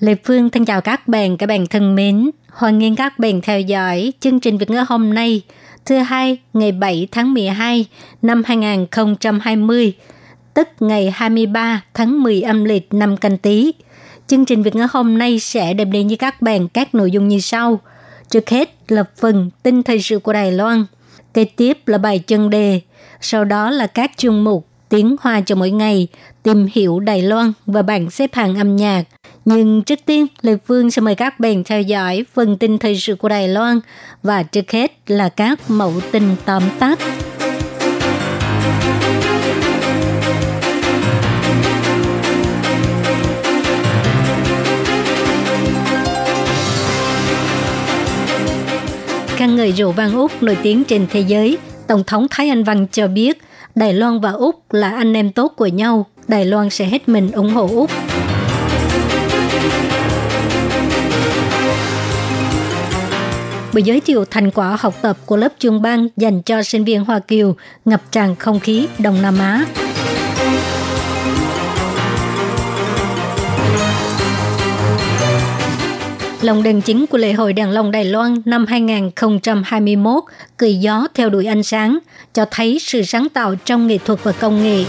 Lê Phương thân chào các bạn, các bạn thân mến. Hoan nghênh các bạn theo dõi chương trình Việt ngữ hôm nay, thứ hai ngày 7 tháng 12 năm 2020, tức ngày 23 tháng 10 âm lịch năm canh tí. Chương trình Việt ngữ hôm nay sẽ đem đến với các bạn các nội dung như sau. Trước hết là phần tin thời sự của Đài Loan, kế tiếp là bài chân đề, sau đó là các chương mục tiếng hoa cho mỗi ngày, tìm hiểu Đài Loan và bảng xếp hạng âm nhạc. Nhưng trước tiên, Lê Phương sẽ mời các bạn theo dõi phần tin thời sự của Đài Loan và trước hết là các mẫu tin tóm tắt. Căn ngợi rượu vang Úc nổi tiếng trên thế giới, Tổng thống Thái Anh Văn cho biết Đài Loan và Úc là anh em tốt của nhau, Đài Loan sẽ hết mình ủng hộ Úc. Buổi giới thiệu thành quả học tập của lớp trường bang dành cho sinh viên Hoa Kiều ngập tràn không khí Đông Nam Á. Lồng đèn chính của lễ hội đèn lồng Đài Loan năm 2021 cười gió theo đuổi ánh sáng, cho thấy sự sáng tạo trong nghệ thuật và công nghệ.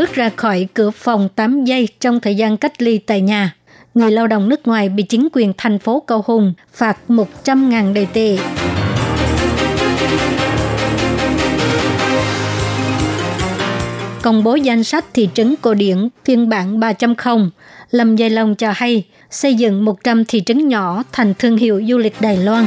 Bước ra khỏi cửa phòng 8 giây trong thời gian cách ly tại nhà, người lao động nước ngoài bị chính quyền thành phố Cầu Hùng phạt 100.000 đầy tệ. công bố danh sách thị trấn cổ điển phiên bản 3.0, Lâm Dây Long cho hay xây dựng 100 thị trấn nhỏ thành thương hiệu du lịch Đài Loan.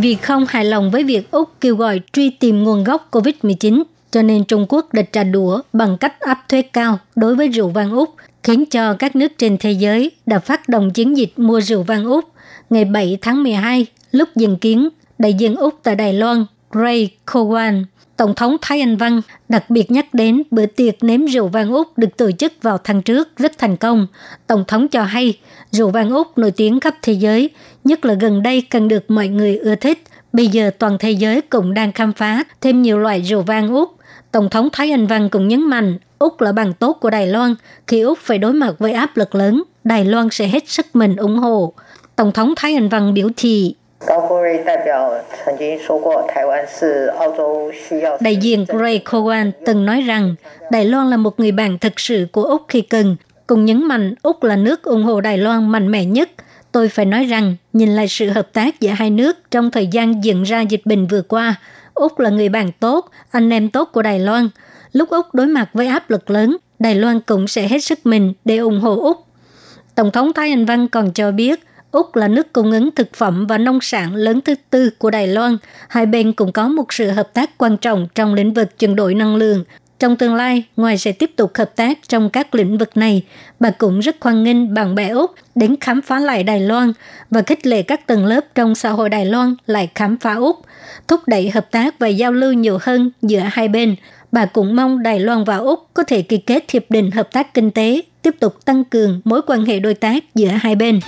Vì không hài lòng với việc Úc kêu gọi truy tìm nguồn gốc COVID-19, cho nên Trung Quốc đã trả đũa bằng cách áp thuế cao đối với rượu vang Úc, khiến cho các nước trên thế giới đã phát động chiến dịch mua rượu vang Úc. Ngày 7 tháng 12, lúc dân kiến, đại diện Úc tại Đài Loan Ray Kowan, Tổng thống Thái Anh Văn đặc biệt nhắc đến bữa tiệc nếm rượu vang Úc được tổ chức vào tháng trước rất thành công. Tổng thống cho hay rượu vang Úc nổi tiếng khắp thế giới, nhất là gần đây cần được mọi người ưa thích. Bây giờ toàn thế giới cũng đang khám phá thêm nhiều loại rượu vang Úc. Tổng thống Thái Anh Văn cũng nhấn mạnh Úc là bằng tốt của Đài Loan. Khi Úc phải đối mặt với áp lực lớn, Đài Loan sẽ hết sức mình ủng hộ. Tổng thống Thái Anh Văn biểu thị Đại diện Gray Cowan từng nói rằng Đài Loan là một người bạn thực sự của Úc khi cần, cùng nhấn mạnh Úc là nước ủng hộ Đài Loan mạnh mẽ nhất – Tôi phải nói rằng, nhìn lại sự hợp tác giữa hai nước trong thời gian diễn ra dịch bệnh vừa qua, Úc là người bạn tốt, anh em tốt của Đài Loan. Lúc Úc đối mặt với áp lực lớn, Đài Loan cũng sẽ hết sức mình để ủng hộ Úc. Tổng thống Thái Anh Văn còn cho biết, Úc là nước cung ứng thực phẩm và nông sản lớn thứ tư của Đài Loan. Hai bên cũng có một sự hợp tác quan trọng trong lĩnh vực chuyển đổi năng lượng. Trong tương lai, ngoài sẽ tiếp tục hợp tác trong các lĩnh vực này, bà cũng rất hoan nghênh bạn bè Úc đến khám phá lại Đài Loan và khích lệ các tầng lớp trong xã hội Đài Loan lại khám phá Úc, thúc đẩy hợp tác và giao lưu nhiều hơn giữa hai bên. Bà cũng mong Đài Loan và Úc có thể ký kết hiệp định hợp tác kinh tế, tiếp tục tăng cường mối quan hệ đối tác giữa hai bên.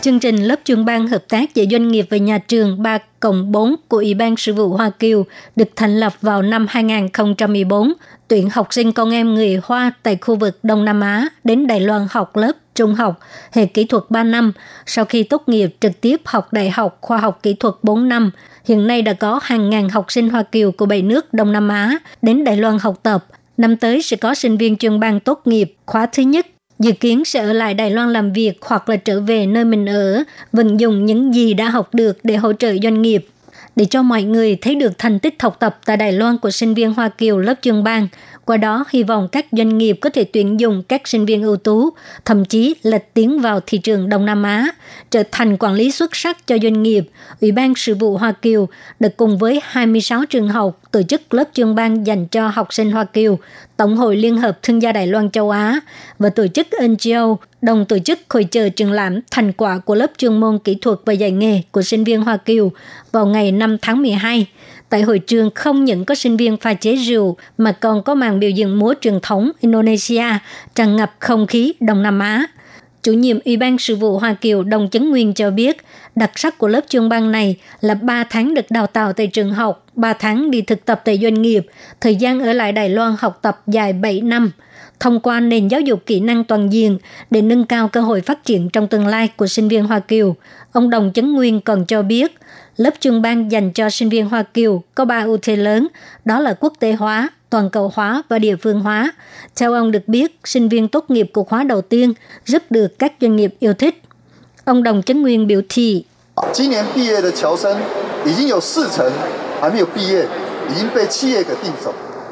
Chương trình lớp trường ban hợp tác giữa doanh nghiệp và nhà trường 3 cộng 4 của Ủy ban Sự vụ Hoa Kiều được thành lập vào năm 2014, tuyển học sinh con em người Hoa tại khu vực Đông Nam Á đến Đài Loan học lớp trung học, hệ kỹ thuật 3 năm, sau khi tốt nghiệp trực tiếp học đại học khoa học kỹ thuật 4 năm. Hiện nay đã có hàng ngàn học sinh Hoa Kiều của bảy nước Đông Nam Á đến Đài Loan học tập. Năm tới sẽ có sinh viên trường ban tốt nghiệp khóa thứ nhất dự kiến sẽ ở lại Đài Loan làm việc hoặc là trở về nơi mình ở, vận dụng những gì đã học được để hỗ trợ doanh nghiệp. Để cho mọi người thấy được thành tích học tập tại Đài Loan của sinh viên Hoa Kiều lớp trường bang, qua đó hy vọng các doanh nghiệp có thể tuyển dụng các sinh viên ưu tú, thậm chí là tiến vào thị trường Đông Nam Á, trở thành quản lý xuất sắc cho doanh nghiệp. Ủy ban sự vụ Hoa Kiều được cùng với 26 trường học tổ chức lớp chuyên ban dành cho học sinh Hoa Kiều, Tổng hội Liên hợp Thương gia Đài Loan châu Á và tổ chức NGO đồng tổ chức hội trợ trường lãm thành quả của lớp chuyên môn kỹ thuật và dạy nghề của sinh viên Hoa Kiều vào ngày 5 tháng 12. Tại hội trường không những có sinh viên pha chế rượu mà còn có màn biểu diễn múa truyền thống Indonesia tràn ngập không khí Đông Nam Á. Chủ nhiệm Ủy ban sự vụ Hoa Kiều Đồng Chấn Nguyên cho biết, đặc sắc của lớp chuyên ban này là 3 tháng được đào tạo tại trường học, 3 tháng đi thực tập tại doanh nghiệp, thời gian ở lại Đài Loan học tập dài 7 năm – thông qua nền giáo dục kỹ năng toàn diện để nâng cao cơ hội phát triển trong tương lai của sinh viên Hoa Kiều. Ông Đồng Chấn Nguyên còn cho biết, lớp trường ban dành cho sinh viên Hoa Kiều có ba ưu thế lớn, đó là quốc tế hóa, toàn cầu hóa và địa phương hóa. Theo ông được biết, sinh viên tốt nghiệp của khóa đầu tiên rất được các doanh nghiệp yêu thích. Ông Đồng Chấn Nguyên biểu thị.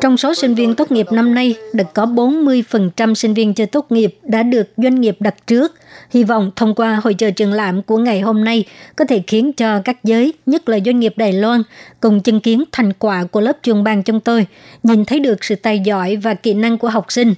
Trong số sinh viên tốt nghiệp năm nay, được có 40% sinh viên chưa tốt nghiệp đã được doanh nghiệp đặt trước – Hy vọng thông qua hội trợ triển lãm của ngày hôm nay có thể khiến cho các giới, nhất là doanh nghiệp Đài Loan, cùng chứng kiến thành quả của lớp trường ban chúng tôi, nhìn thấy được sự tài giỏi và kỹ năng của học sinh.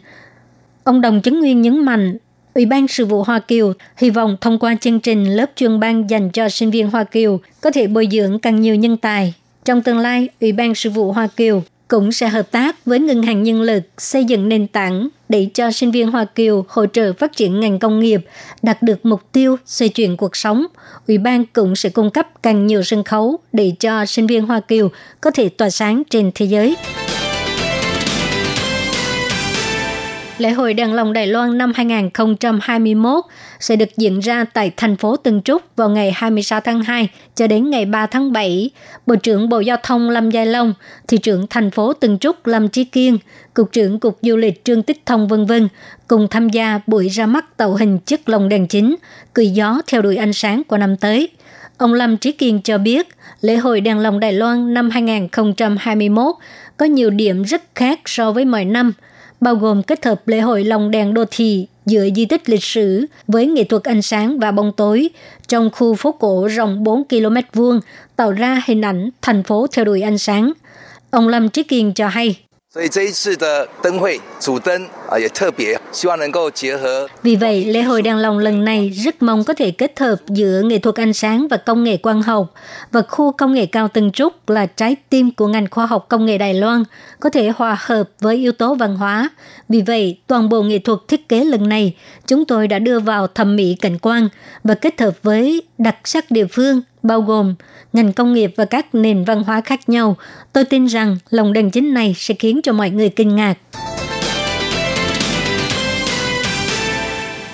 Ông Đồng Chứng Nguyên nhấn mạnh, Ủy ban sự vụ Hoa Kiều hy vọng thông qua chương trình lớp chuyên ban dành cho sinh viên Hoa Kiều có thể bồi dưỡng càng nhiều nhân tài. Trong tương lai, Ủy ban sự vụ Hoa Kiều cũng sẽ hợp tác với ngân hàng nhân lực xây dựng nền tảng để cho sinh viên Hoa Kiều hỗ trợ phát triển ngành công nghiệp, đạt được mục tiêu xoay chuyển cuộc sống. Ủy ban cũng sẽ cung cấp càng nhiều sân khấu để cho sinh viên Hoa Kiều có thể tỏa sáng trên thế giới. Lễ hội đèn lồng Đài Loan năm 2021 sẽ được diễn ra tại thành phố Tân Trúc vào ngày 26 tháng 2 cho đến ngày 3 tháng 7. Bộ trưởng Bộ Giao thông Lâm Giai Long, Thị trưởng thành phố Tân Trúc Lâm Trí Kiên, Cục trưởng Cục Du lịch Trương Tích Thông vân vân cùng tham gia buổi ra mắt tàu hình chất lồng đèn chính, cười gió theo đuổi ánh sáng của năm tới. Ông Lâm Trí Kiên cho biết, lễ hội đèn lồng Đài Loan năm 2021 có nhiều điểm rất khác so với mọi năm – bao gồm kết hợp lễ hội lồng đèn đô thị giữa di tích lịch sử với nghệ thuật ánh sáng và bóng tối, trong khu phố cổ rộng 4 km vuông, tạo ra hình ảnh thành phố theo đuổi ánh sáng. Ông Lâm Trí Kiên cho hay. 所以这一次的灯会主灯啊也特别，希望能够结合。 Vì vậy, lễ hội đèn lồng lần này rất mong có thể kết hợp giữa nghệ thuật ánh sáng và công nghệ quang học và khu công nghệ cao Tân Trúc là trái tim của ngành khoa học công nghệ Đài Loan, có thể hòa hợp với yếu tố văn hóa. Vì vậy, toàn bộ nghệ thuật thiết kế lần này chúng tôi đã đưa vào thẩm mỹ cảnh quan và kết hợp với đặc sắc địa phương bao gồm ngành công nghiệp và các nền văn hóa khác nhau. Tôi tin rằng lồng đèn chính này sẽ khiến cho mọi người kinh ngạc.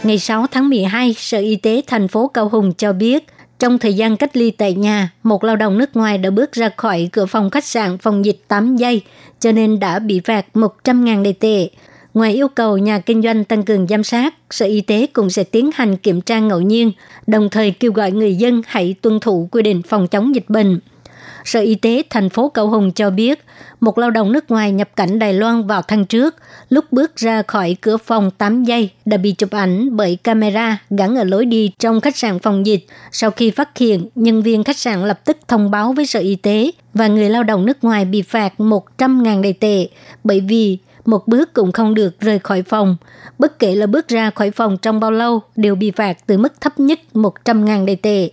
Ngày 6 tháng 12, Sở Y tế thành phố Cao Hùng cho biết, trong thời gian cách ly tại nhà, một lao động nước ngoài đã bước ra khỏi cửa phòng khách sạn phòng dịch 8 giây, cho nên đã bị phạt 100.000 đề tệ. Ngoài yêu cầu nhà kinh doanh tăng cường giám sát, Sở Y tế cũng sẽ tiến hành kiểm tra ngẫu nhiên, đồng thời kêu gọi người dân hãy tuân thủ quy định phòng chống dịch bệnh. Sở Y tế thành phố cầu Hùng cho biết, một lao động nước ngoài nhập cảnh Đài Loan vào tháng trước, lúc bước ra khỏi cửa phòng 8 giây đã bị chụp ảnh bởi camera gắn ở lối đi trong khách sạn phòng dịch. Sau khi phát hiện, nhân viên khách sạn lập tức thông báo với Sở Y tế và người lao động nước ngoài bị phạt 100.000 đầy tệ bởi vì một bước cũng không được rời khỏi phòng. Bất kể là bước ra khỏi phòng trong bao lâu đều bị phạt từ mức thấp nhất 100.000 đầy tệ.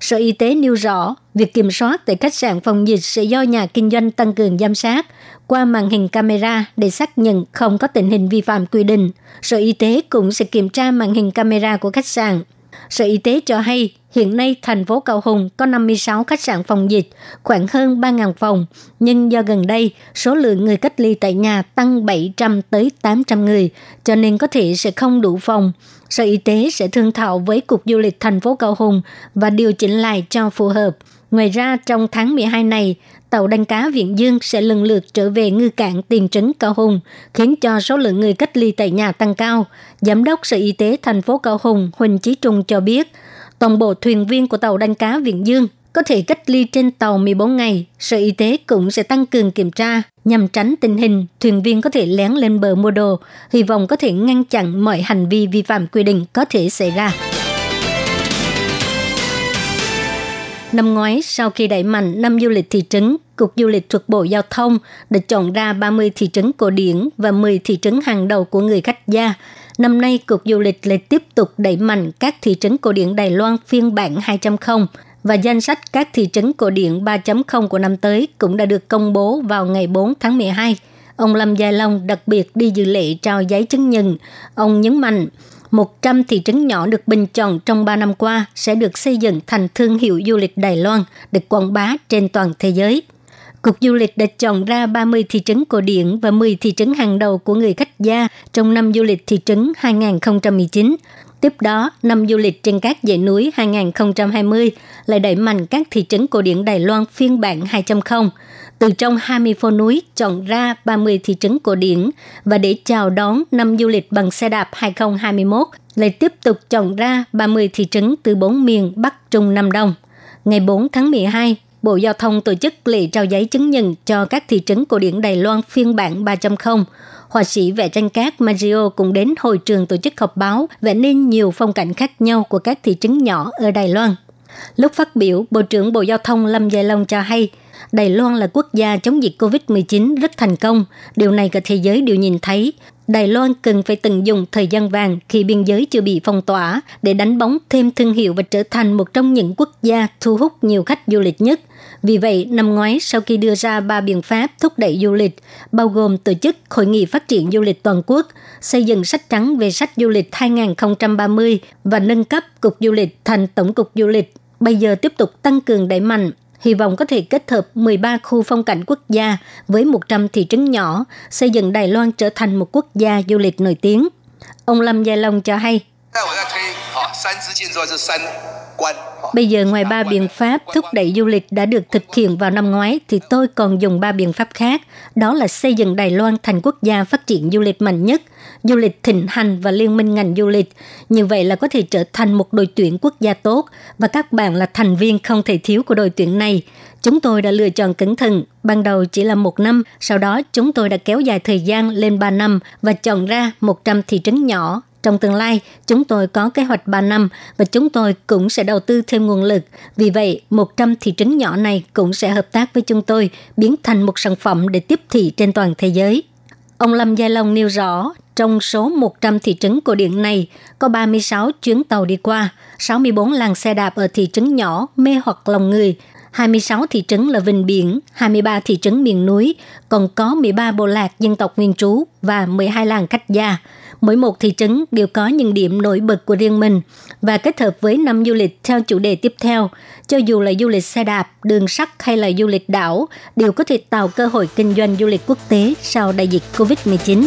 Sở Y tế nêu rõ, việc kiểm soát tại khách sạn phòng dịch sẽ do nhà kinh doanh tăng cường giám sát qua màn hình camera để xác nhận không có tình hình vi phạm quy định. Sở Y tế cũng sẽ kiểm tra màn hình camera của khách sạn. Sở Y tế cho hay, hiện nay thành phố Cao Hùng có 56 khách sạn phòng dịch, khoảng hơn 3.000 phòng. Nhưng do gần đây, số lượng người cách ly tại nhà tăng 700 tới 800 người, cho nên có thể sẽ không đủ phòng. Sở Y tế sẽ thương thảo với Cục Du lịch thành phố Cao Hùng và điều chỉnh lại cho phù hợp. Ngoài ra, trong tháng 12 này, tàu đánh cá Viện Dương sẽ lần lượt trở về ngư cảng tiền trấn Cao Hùng, khiến cho số lượng người cách ly tại nhà tăng cao. Giám đốc Sở Y tế thành phố Cao Hùng Huỳnh Chí Trung cho biết, toàn bộ thuyền viên của tàu đánh cá Viện Dương có thể cách ly trên tàu 14 ngày. Sở Y tế cũng sẽ tăng cường kiểm tra nhằm tránh tình hình thuyền viên có thể lén lên bờ mua đồ, hy vọng có thể ngăn chặn mọi hành vi vi phạm quy định có thể xảy ra. Năm ngoái, sau khi đẩy mạnh năm du lịch thị trấn, Cục Du lịch thuộc Bộ Giao thông đã chọn ra 30 thị trấn cổ điển và 10 thị trấn hàng đầu của người khách gia. Năm nay, Cục Du lịch lại tiếp tục đẩy mạnh các thị trấn cổ điển Đài Loan phiên bản 2.0 và danh sách các thị trấn cổ điển 3.0 của năm tới cũng đã được công bố vào ngày 4 tháng 12. Ông Lâm Gia Long đặc biệt đi dự lễ trao giấy chứng nhận. Ông nhấn mạnh, 100 thị trấn nhỏ được bình chọn trong 3 năm qua sẽ được xây dựng thành thương hiệu du lịch Đài Loan được quảng bá trên toàn thế giới. Cục Du lịch đã chọn ra 30 thị trấn cổ điển và 10 thị trấn hàng đầu của người khách gia trong năm du lịch thị trấn 2019. Tiếp đó, năm du lịch trên các dãy núi 2020 lại đẩy mạnh các thị trấn cổ điển Đài Loan phiên bản 2.0. Từ trong 20 phố núi chọn ra 30 thị trấn cổ điển và để chào đón năm du lịch bằng xe đạp 2021 lại tiếp tục chọn ra 30 thị trấn từ bốn miền Bắc Trung Nam Đông. Ngày 4 tháng 12, Bộ Giao thông tổ chức lễ trao giấy chứng nhận cho các thị trấn cổ điển Đài Loan phiên bản 3.0. Họa sĩ vẽ tranh cát Mario cũng đến hội trường tổ chức họp báo vẽ nên nhiều phong cảnh khác nhau của các thị trấn nhỏ ở Đài Loan. Lúc phát biểu, Bộ trưởng Bộ Giao thông Lâm Gia Long cho hay, Đài Loan là quốc gia chống dịch COVID-19 rất thành công. Điều này cả thế giới đều nhìn thấy. Đài Loan cần phải tận dụng thời gian vàng khi biên giới chưa bị phong tỏa để đánh bóng thêm thương hiệu và trở thành một trong những quốc gia thu hút nhiều khách du lịch nhất. Vì vậy, năm ngoái sau khi đưa ra ba biện pháp thúc đẩy du lịch, bao gồm tổ chức Hội nghị phát triển du lịch toàn quốc, xây dựng sách trắng về sách du lịch 2030 và nâng cấp Cục Du lịch thành Tổng cục Du lịch, bây giờ tiếp tục tăng cường đẩy mạnh hy vọng có thể kết hợp 13 khu phong cảnh quốc gia với 100 thị trấn nhỏ, xây dựng Đài Loan trở thành một quốc gia du lịch nổi tiếng. Ông Lâm Gia Long cho hay, Bây giờ ngoài ba biện pháp thúc đẩy du lịch đã được thực hiện vào năm ngoái thì tôi còn dùng ba biện pháp khác, đó là xây dựng Đài Loan thành quốc gia phát triển du lịch mạnh nhất, du lịch thịnh hành và liên minh ngành du lịch. Như vậy là có thể trở thành một đội tuyển quốc gia tốt và các bạn là thành viên không thể thiếu của đội tuyển này. Chúng tôi đã lựa chọn cẩn thận, ban đầu chỉ là một năm, sau đó chúng tôi đã kéo dài thời gian lên 3 năm và chọn ra 100 thị trấn nhỏ trong tương lai, chúng tôi có kế hoạch 3 năm và chúng tôi cũng sẽ đầu tư thêm nguồn lực. Vì vậy, 100 thị trấn nhỏ này cũng sẽ hợp tác với chúng tôi, biến thành một sản phẩm để tiếp thị trên toàn thế giới. Ông Lâm Gia Long nêu rõ, trong số 100 thị trấn cổ điển này, có 36 chuyến tàu đi qua, 64 làng xe đạp ở thị trấn nhỏ mê hoặc lòng người, 26 thị trấn là vịnh biển, 23 thị trấn miền núi, còn có 13 bộ lạc dân tộc nguyên trú và 12 làng khách gia. Mỗi một thị trấn đều có những điểm nổi bật của riêng mình và kết hợp với năm du lịch theo chủ đề tiếp theo. Cho dù là du lịch xe đạp, đường sắt hay là du lịch đảo, đều có thể tạo cơ hội kinh doanh du lịch quốc tế sau đại dịch COVID-19.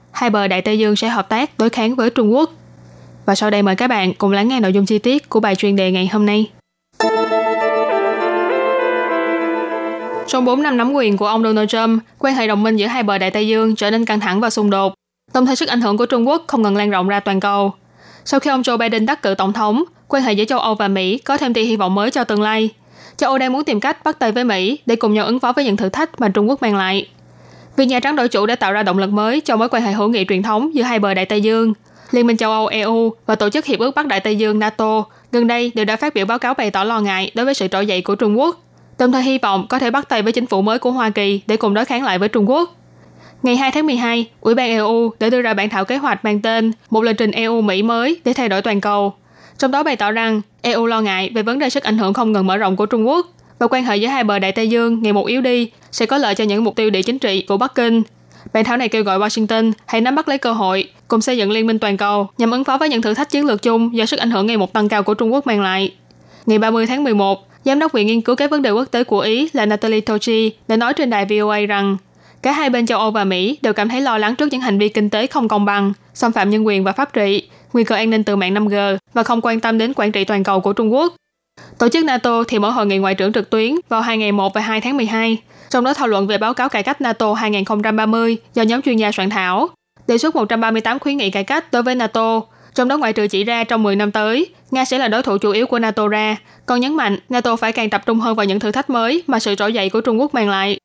hai bờ Đại Tây Dương sẽ hợp tác đối kháng với Trung Quốc. Và sau đây mời các bạn cùng lắng nghe nội dung chi tiết của bài chuyên đề ngày hôm nay. Trong 4 năm nắm quyền của ông Donald Trump, quan hệ đồng minh giữa hai bờ Đại Tây Dương trở nên căng thẳng và xung đột. Đồng thời sức ảnh hưởng của Trung Quốc không ngừng lan rộng ra toàn cầu. Sau khi ông Joe Biden đắc cử tổng thống, quan hệ giữa châu Âu và Mỹ có thêm tia hy vọng mới cho tương lai. Châu Âu đang muốn tìm cách bắt tay với Mỹ để cùng nhau ứng phó với những thử thách mà Trung Quốc mang lại. Vì Nhà Trắng đổi chủ đã tạo ra động lực mới cho mối quan hệ hữu nghị truyền thống giữa hai bờ Đại Tây Dương. Liên minh châu Âu EU và Tổ chức Hiệp ước Bắc Đại Tây Dương NATO gần đây đều đã phát biểu báo cáo bày tỏ lo ngại đối với sự trỗi dậy của Trung Quốc, đồng thời hy vọng có thể bắt tay với chính phủ mới của Hoa Kỳ để cùng đối kháng lại với Trung Quốc. Ngày 2 tháng 12, Ủy ban EU đã đưa ra bản thảo kế hoạch mang tên một lịch trình EU-Mỹ mới để thay đổi toàn cầu. Trong đó bày tỏ rằng EU lo ngại về vấn đề sức ảnh hưởng không ngừng mở rộng của Trung Quốc và quan hệ giữa hai bờ Đại Tây Dương ngày một yếu đi sẽ có lợi cho những mục tiêu địa chính trị của Bắc Kinh. Bản thảo này kêu gọi Washington hãy nắm bắt lấy cơ hội, cùng xây dựng liên minh toàn cầu nhằm ứng phó với những thử thách chiến lược chung do sức ảnh hưởng ngày một tăng cao của Trung Quốc mang lại. Ngày 30 tháng 11, Giám đốc Viện Nghiên cứu các vấn đề quốc tế của Ý là Natalie Tochi đã nói trên đài VOA rằng cả hai bên châu Âu và Mỹ đều cảm thấy lo lắng trước những hành vi kinh tế không công bằng, xâm phạm nhân quyền và pháp trị, nguy cơ an ninh từ mạng 5G và không quan tâm đến quản trị toàn cầu của Trung Quốc. Tổ chức NATO thì mở hội nghị ngoại trưởng trực tuyến vào hai ngày 1 và 2 tháng 12, trong đó thảo luận về báo cáo cải cách NATO 2030 do nhóm chuyên gia soạn thảo, đề xuất 138 khuyến nghị cải cách đối với NATO, trong đó ngoại trừ chỉ ra trong 10 năm tới, Nga sẽ là đối thủ chủ yếu của NATO ra, còn nhấn mạnh NATO phải càng tập trung hơn vào những thử thách mới mà sự trỗi dậy của Trung Quốc mang lại.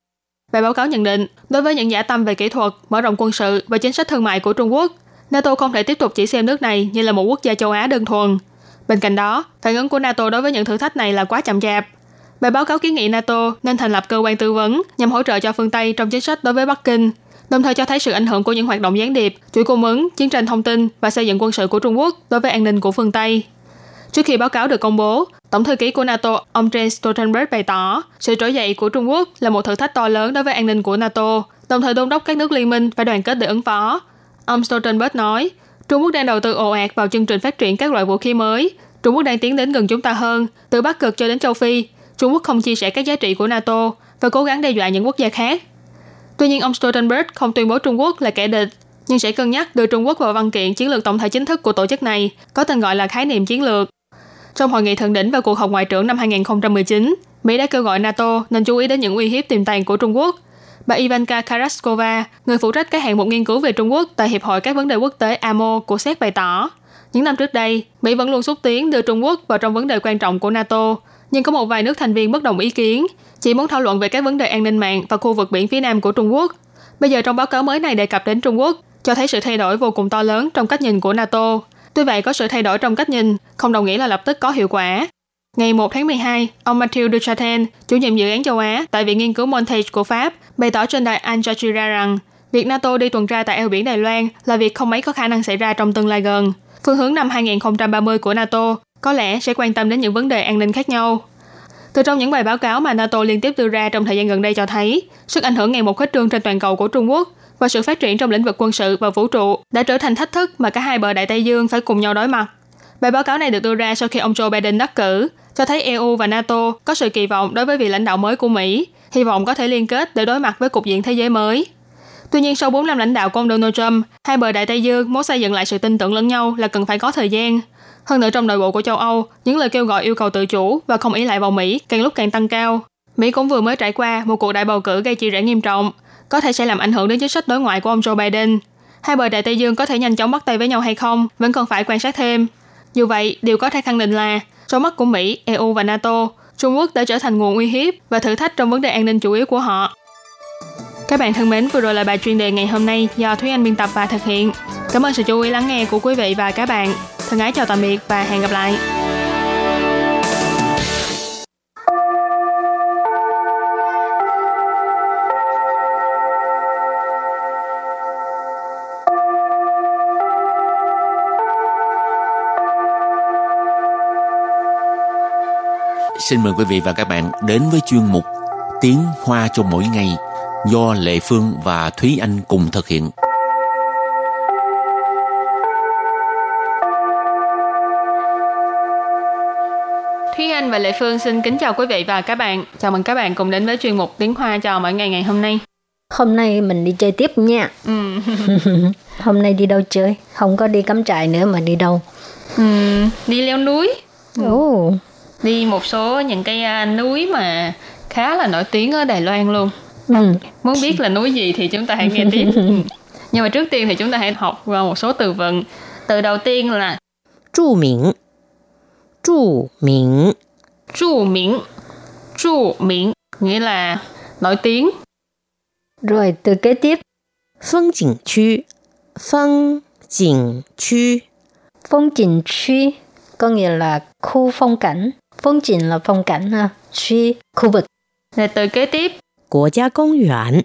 Về báo cáo nhận định, đối với những giả tâm về kỹ thuật, mở rộng quân sự và chính sách thương mại của Trung Quốc, NATO không thể tiếp tục chỉ xem nước này như là một quốc gia châu Á đơn thuần. Bên cạnh đó, phản ứng của NATO đối với những thử thách này là quá chậm chạp. Bài báo cáo kiến nghị NATO nên thành lập cơ quan tư vấn nhằm hỗ trợ cho phương Tây trong chính sách đối với Bắc Kinh, đồng thời cho thấy sự ảnh hưởng của những hoạt động gián điệp, chuỗi cung ứng, chiến tranh thông tin và xây dựng quân sự của Trung Quốc đối với an ninh của phương Tây. Trước khi báo cáo được công bố, Tổng thư ký của NATO, ông Jens Stoltenberg bày tỏ sự trỗi dậy của Trung Quốc là một thử thách to lớn đối với an ninh của NATO, đồng thời đôn đốc các nước liên minh phải đoàn kết để ứng phó. Ông Stoltenberg nói, Trung Quốc đang đầu tư ồ ạt vào chương trình phát triển các loại vũ khí mới. Trung Quốc đang tiến đến gần chúng ta hơn, từ Bắc Cực cho đến châu Phi. Trung Quốc không chia sẻ các giá trị của NATO và cố gắng đe dọa những quốc gia khác. Tuy nhiên, ông Stoltenberg không tuyên bố Trung Quốc là kẻ địch, nhưng sẽ cân nhắc đưa Trung Quốc vào văn kiện chiến lược tổng thể chính thức của tổ chức này, có tên gọi là khái niệm chiến lược. Trong hội nghị thượng đỉnh và cuộc họp ngoại trưởng năm 2019, Mỹ đã kêu gọi NATO nên chú ý đến những uy hiếp tiềm tàng của Trung Quốc. Bà Ivanka Karaskova, người phụ trách các hạng mục nghiên cứu về Trung Quốc tại Hiệp hội các vấn đề quốc tế AMO của Séc bày tỏ, những năm trước đây, Mỹ vẫn luôn xúc tiến đưa Trung Quốc vào trong vấn đề quan trọng của NATO, nhưng có một vài nước thành viên bất đồng ý kiến, chỉ muốn thảo luận về các vấn đề an ninh mạng và khu vực biển phía nam của Trung Quốc. Bây giờ trong báo cáo mới này đề cập đến Trung Quốc, cho thấy sự thay đổi vô cùng to lớn trong cách nhìn của NATO. Tuy vậy, có sự thay đổi trong cách nhìn, không đồng nghĩa là lập tức có hiệu quả. Ngày 1 tháng 12, ông Mathieu Duchatel, chủ nhiệm dự án châu Á tại Viện Nghiên cứu Montage của Pháp, bày tỏ trên đài Al Jazeera rằng việc NATO đi tuần tra tại eo biển Đài Loan là việc không mấy có khả năng xảy ra trong tương lai gần. Phương hướng năm 2030 của NATO có lẽ sẽ quan tâm đến những vấn đề an ninh khác nhau. Từ trong những bài báo cáo mà NATO liên tiếp đưa ra trong thời gian gần đây cho thấy, sức ảnh hưởng ngày một khuếch trương trên toàn cầu của Trung Quốc và sự phát triển trong lĩnh vực quân sự và vũ trụ đã trở thành thách thức mà cả hai bờ Đại Tây Dương phải cùng nhau đối mặt. Bài báo cáo này được đưa ra sau khi ông Joe Biden đắc cử, cho thấy EU và NATO có sự kỳ vọng đối với vị lãnh đạo mới của Mỹ, hy vọng có thể liên kết để đối mặt với cục diện thế giới mới. Tuy nhiên sau 4 năm lãnh đạo của ông Donald Trump, hai bờ Đại Tây Dương muốn xây dựng lại sự tin tưởng lẫn nhau là cần phải có thời gian. Hơn nữa trong nội bộ của châu Âu, những lời kêu gọi yêu cầu tự chủ và không ý lại vào Mỹ càng lúc càng tăng cao. Mỹ cũng vừa mới trải qua một cuộc đại bầu cử gây chia rẽ nghiêm trọng, có thể sẽ làm ảnh hưởng đến chính sách đối ngoại của ông Joe Biden. Hai bờ Đại Tây Dương có thể nhanh chóng bắt tay với nhau hay không vẫn còn phải quan sát thêm. Dù vậy, điều có thể khẳng định là trong mắt của Mỹ, EU và NATO, Trung Quốc đã trở thành nguồn uy hiếp và thử thách trong vấn đề an ninh chủ yếu của họ. Các bạn thân mến, vừa rồi là bài chuyên đề ngày hôm nay do Thúy Anh biên tập và thực hiện. Cảm ơn sự chú ý lắng nghe của quý vị và các bạn. Thân ái chào tạm biệt và hẹn gặp lại. Xin mời quý vị và các bạn đến với chuyên mục Tiếng Hoa cho mỗi ngày do Lệ Phương và Thúy Anh cùng thực hiện. Thúy Anh và Lệ Phương xin kính chào quý vị và các bạn. Chào mừng các bạn cùng đến với chuyên mục Tiếng Hoa chào mỗi ngày ngày hôm nay. Hôm nay mình đi chơi tiếp nha. Ừ. Hôm nay đi đâu chơi? Không có đi cắm trại nữa mà đi đâu? Ừ, đi leo núi. Ồ, đi một số những cái à, núi mà khá là nổi tiếng ở Đài Loan luôn. Ừ. Muốn biết là núi gì thì chúng ta hãy nghe tiếp. Ừ. Nhưng mà trước tiên thì chúng ta hãy học vào một số từ vựng. Từ đầu tiên là trụ miệng. Trụ miệng. Trụ miệng. Trụ miệng nghĩa là nổi tiếng. Rồi từ kế tiếp. Phong cảnh khu. Phong cảnh khu. Phong cảnh khu có nghĩa là khu phong cảnh. Phong cảnh là phong cảnh ha, suy khu vực. rồi từ kế tiếp. Quốc gia công viên.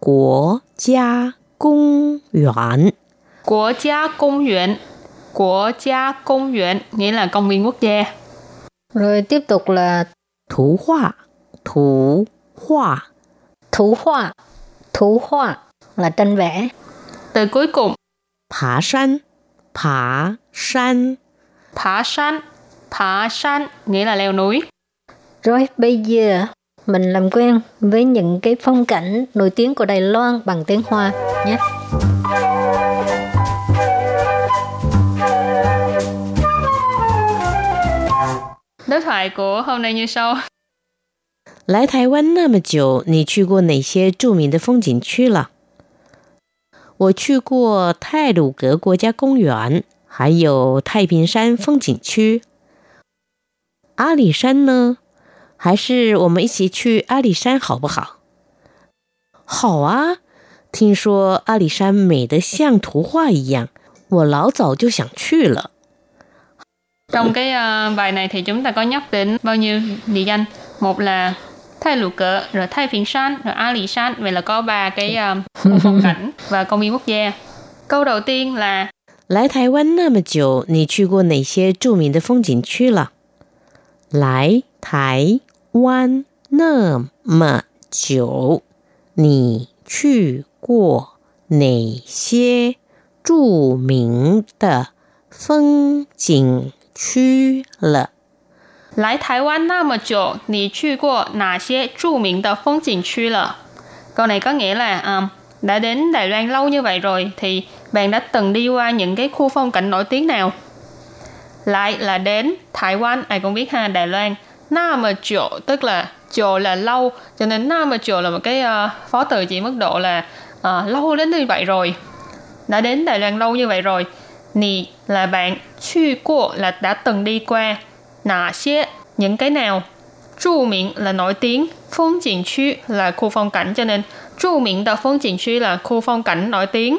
Quốc gia công viên. Quốc gia công viên. Quốc gia công viên nghĩa là công viên quốc gia. Rồi tiếp tục là thủ hoa. Thủ hoa. Thủ hoa. Thủ hoa là tranh vẽ. Từ cuối cùng. Phá san. Phá san. Phá san Phá san nghĩa là leo núi. Rồi bây giờ mình làm quen với những cái phong cảnh nổi tiếng của Đài Loan bằng tiếng Hoa nhé. Đối thoại của hôm nay như sau. 来台湾那么久，你去过哪些着名的风景区了？我去过泰鲁格国家公园，还有太平山风景区。 阿里山呢？还是我们一起去阿里山好不好？好啊！听说阿里山美得像图画一样，我老早就想去了。Trong cái bài này thì chúng ta có nhắc đến bao nhiêu địa danh. Một là Thái Lục Cỡ, rồi Thái Phiền San, rồi A Lì San. Vậy là có ba cái phong cảnh và công viên quốc gia. Câu đầu tiên là 来台湾那么久，你去过哪些著名的风景区了？来台湾那么久，你去过哪些着名的风景区了？ Lại Thái Quan na mà chỗ, nì去过哪些着名的风景区了? Câu này có nghĩa là à, đã đến Đài Loan lâu như vậy rồi thì bạn đã từng đi qua những cái khu phong cảnh nổi tiếng nào? lại là đến Thái Lan ai cũng biết ha Đài Loan. Na mà chỗ tức là chỗ là lâu. Cho nên na mà chỗ là một cái uh, phó từ chỉ mức độ là uh, lâu đến như vậy rồi. Đã đến Đài Loan lâu như vậy rồi. Nì là bạn chu qua là đã từng đi qua. Nà xế những cái nào? Chu miệng là nổi tiếng. Phong cảnh khu là khu phong cảnh. Cho nên chu miệng đã phong cảnh khu là khu phong cảnh nổi tiếng.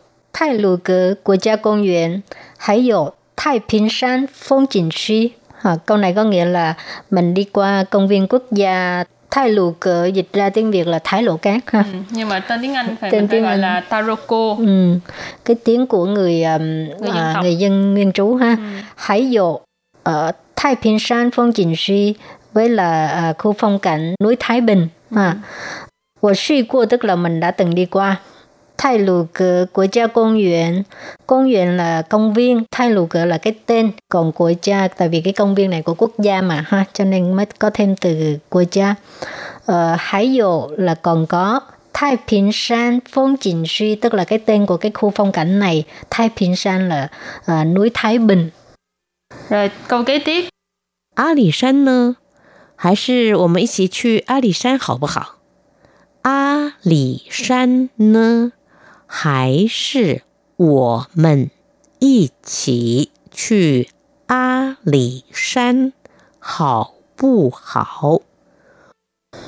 泰鲁格国家公园，还有太平山风景区. À, câu này có nghĩa là mình đi qua công viên quốc gia Thái Lù Cờ dịch ra tiếng Việt là Thái Lộ Cát ha. Ừ, nhưng mà tên tiếng Anh phải Tên mình phải tiếng gọi Anh. là Taroko. Ừ. Cái tiếng của người um, Người dân à, tộc. người dân nguyên trú ha. Hải dụ ở Thái Bình San phong景区 với là à, khu phong cảnh núi Thái Bình. À. 我去过 tức là mình đã từng đi qua. Thái Lù Cờ Quốc gia công viên. Công viên là công viên, Thái Lù Cờ là cái tên, còn quốc gia tại vì cái công viên này của quốc gia mà ha, cho nên mới có thêm từ quốc gia. Ờ, hải dụ là còn có Thái Bình San phong景区 tức là cái tên của cái khu phong cảnh này. Thái Bình San là à, núi Thái Bình. Rồi câu kế tiếp. 阿里山呢？还是我们一起去阿里山好不好？阿里山呢？ 还是我们一起去阿里山好不好？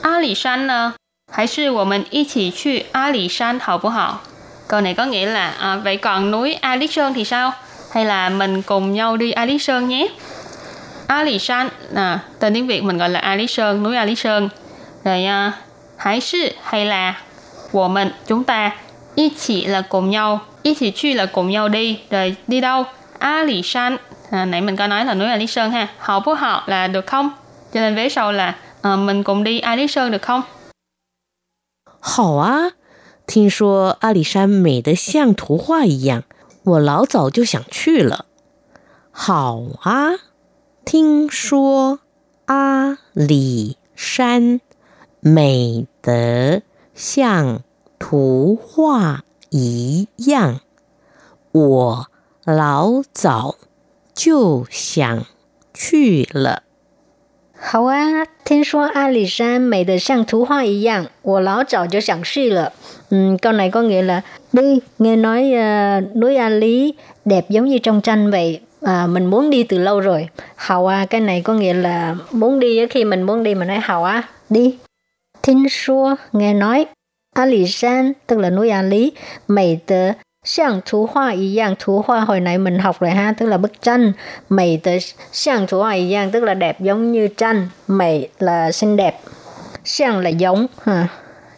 阿里山呢？还是我们一起去阿里山好不好? Câu này có nghĩa là à, vậy còn núi A Lý Sơn thì sao? Hay là mình cùng nhau đi A Lý Sơn nhé? A Lý Sơn, à, tên tiếng Việt mình gọi là A Lý Sơn, núi A Lý Sơn. Rồi à, hãy sư hay là của mình, chúng ta, y chỉ là cùng nhau, y chỉ去là cùng nhau đi. Rồi đi đâu? A Lý Sơn. À, nãy mình có nói là núi A Lý Sơn ha. Họ bố họ là được không? Cho nên vế sau là à, mình cùng đi A Lý Sơn được không? 好啊，听说阿里山美得像图画一样，我老早就想去了。好啊，听说阿里山美得像 图画一样，我老早就想去了。好啊，听说阿里山美得像图画一样，我老早就想去了. Ừ, câu này có nghĩa là đi, nghe nói uh, núi A Lý đẹp giống như trong tranh vậy, à, mình muốn đi từ lâu rồi. Hào à, cái này có nghĩa là muốn đi khi mình muốn đi mình nói hào à, đi. Thính xua, nghe nói, A Lý San, tức là núi A Lý, mỹ tờ Xiang thú hoa y yang, thú hoa hồi nãy mình học rồi ha, tức là bức tranh. Mày tới xiang thú hoa y yang, tức là đẹp giống như tranh. Mày là xinh đẹp. Xiang là giống, ha.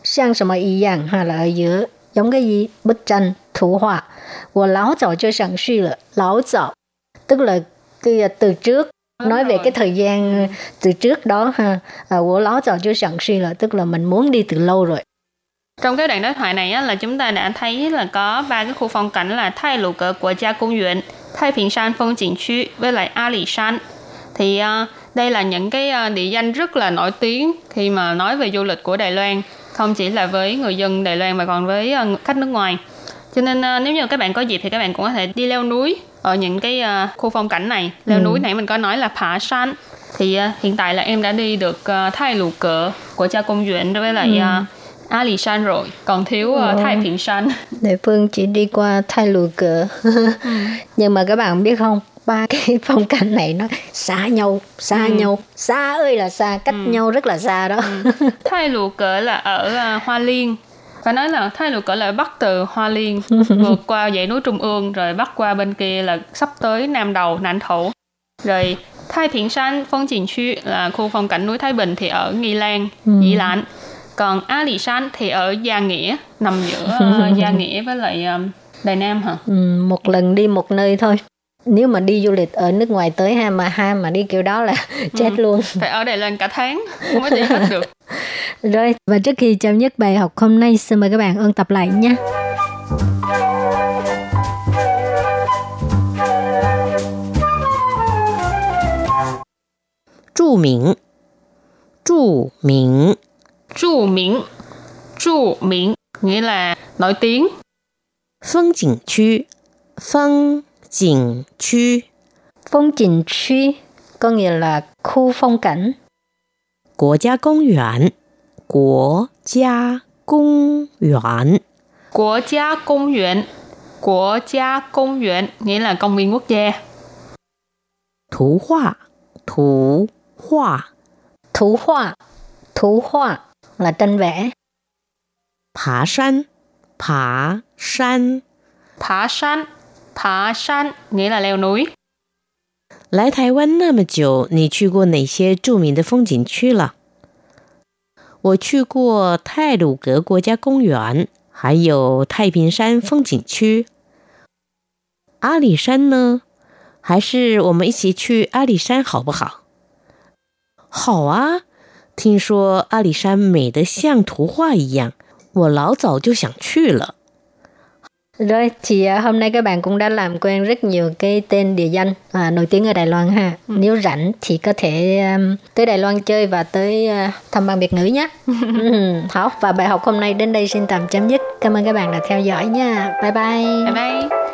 Xiang什么一样, ha, là ở giữa. Giống cái gì? Bức tranh, thú hoa. Của lão早就想去了. Lão早, tức là cái từ trước nói về cái thời gian từ trước đó ha à, của lão早就想去了 tức là mình muốn đi từ lâu rồi trong cái đoạn đối thoại này á, là chúng ta đã thấy là có ba cái khu phong cảnh là Thái Lục Cờ Quốc gia công viên, Thái Bình San phong 景区 với lại A Lì San. Thì uh, đây là những cái uh, địa danh rất là nổi tiếng khi mà nói về du lịch của Đài Loan, không chỉ là với người dân Đài Loan mà còn với uh, khách nước ngoài. Cho nên uh, nếu như các bạn có dịp thì các bạn cũng có thể đi leo núi ở những cái uh, khu phong cảnh này. Leo ừ. núi nãy mình có nói là Phá San. Thì uh, hiện tại là em đã đi được uh, Thái Lục Cờ của cha công viên với lại uh, A Lì San rồi, còn thiếu uh, Thái Bình San. Địa phương chỉ đi qua Thái Lù Cờ. Nhưng mà các bạn biết không, ba cái phong cảnh này nó xa nhau, xa ừ. nhau, xa ơi là xa, cách ừ. nhau rất là xa đó. Ừ. Thái Lù Cờ là ở uh, Hoa Liên. Phải nói là Thái Lù Cờ là bắt từ Hoa Liên, vượt qua dãy núi Trung ương, rồi bắt qua bên kia là sắp tới Nam Đầu, Nạnh Thổ. Rồi Thái Bình San phong cảnh 区 là khu phong cảnh núi Thái Bình thì ở Nghi Lan, ừ. Dĩ Lãn còn Ali Alishan thì ở Gia Nghĩa nằm giữa uh, Gia Nghĩa với lại um, Đài Nam hả? Ừ, một lần đi một nơi thôi. Nếu mà đi du lịch ở nước ngoài tới ha mà ha mà đi kiểu đó là chết ừ, luôn. phải ở đây lên cả tháng mới đi hết được. Rồi và trước khi chấm dứt bài học hôm nay xin mời các bạn ôn tập lại nhé Chu Minh Chu Minh Trụ miệng Trụ miệng nghĩa là nổi tiếng. Phong cảnh khu Phong cảnh khu Phong cảnh khu có nghĩa là khu phong cảnh. Quốc gia công viên Quốc gia công viên Quốc gia công viên Quốc gia công viên nghĩa là công viên quốc gia. Thủ hoa Thủ hoa Thủ hoa Thủ hoa là tranh vẽ. Phá san, phá san. Phá san, phá san nghĩa là leo núi. 来台湾那么久，你去过哪些著名的风景区了？我去过泰鲁格国家公园，还有太平山风景区。阿里山呢？还是我们一起去阿里山好不好？好啊。听说阿里山美得像图画一样，我老早就想去了。Rồi thì hôm nay các bạn cũng đã làm quen rất nhiều cái tên địa danh à, nổi tiếng ở Đài Loan ha. Ừ. Nếu rảnh thì có thể um, tới Đài Loan chơi và tới uh, thăm bằng Việt ngữ nhé. ừ, hảo và bài học hôm nay đến đây xin tạm chấm dứt. Cảm ơn các bạn đã theo dõi nha. Bye bye. Bye bye.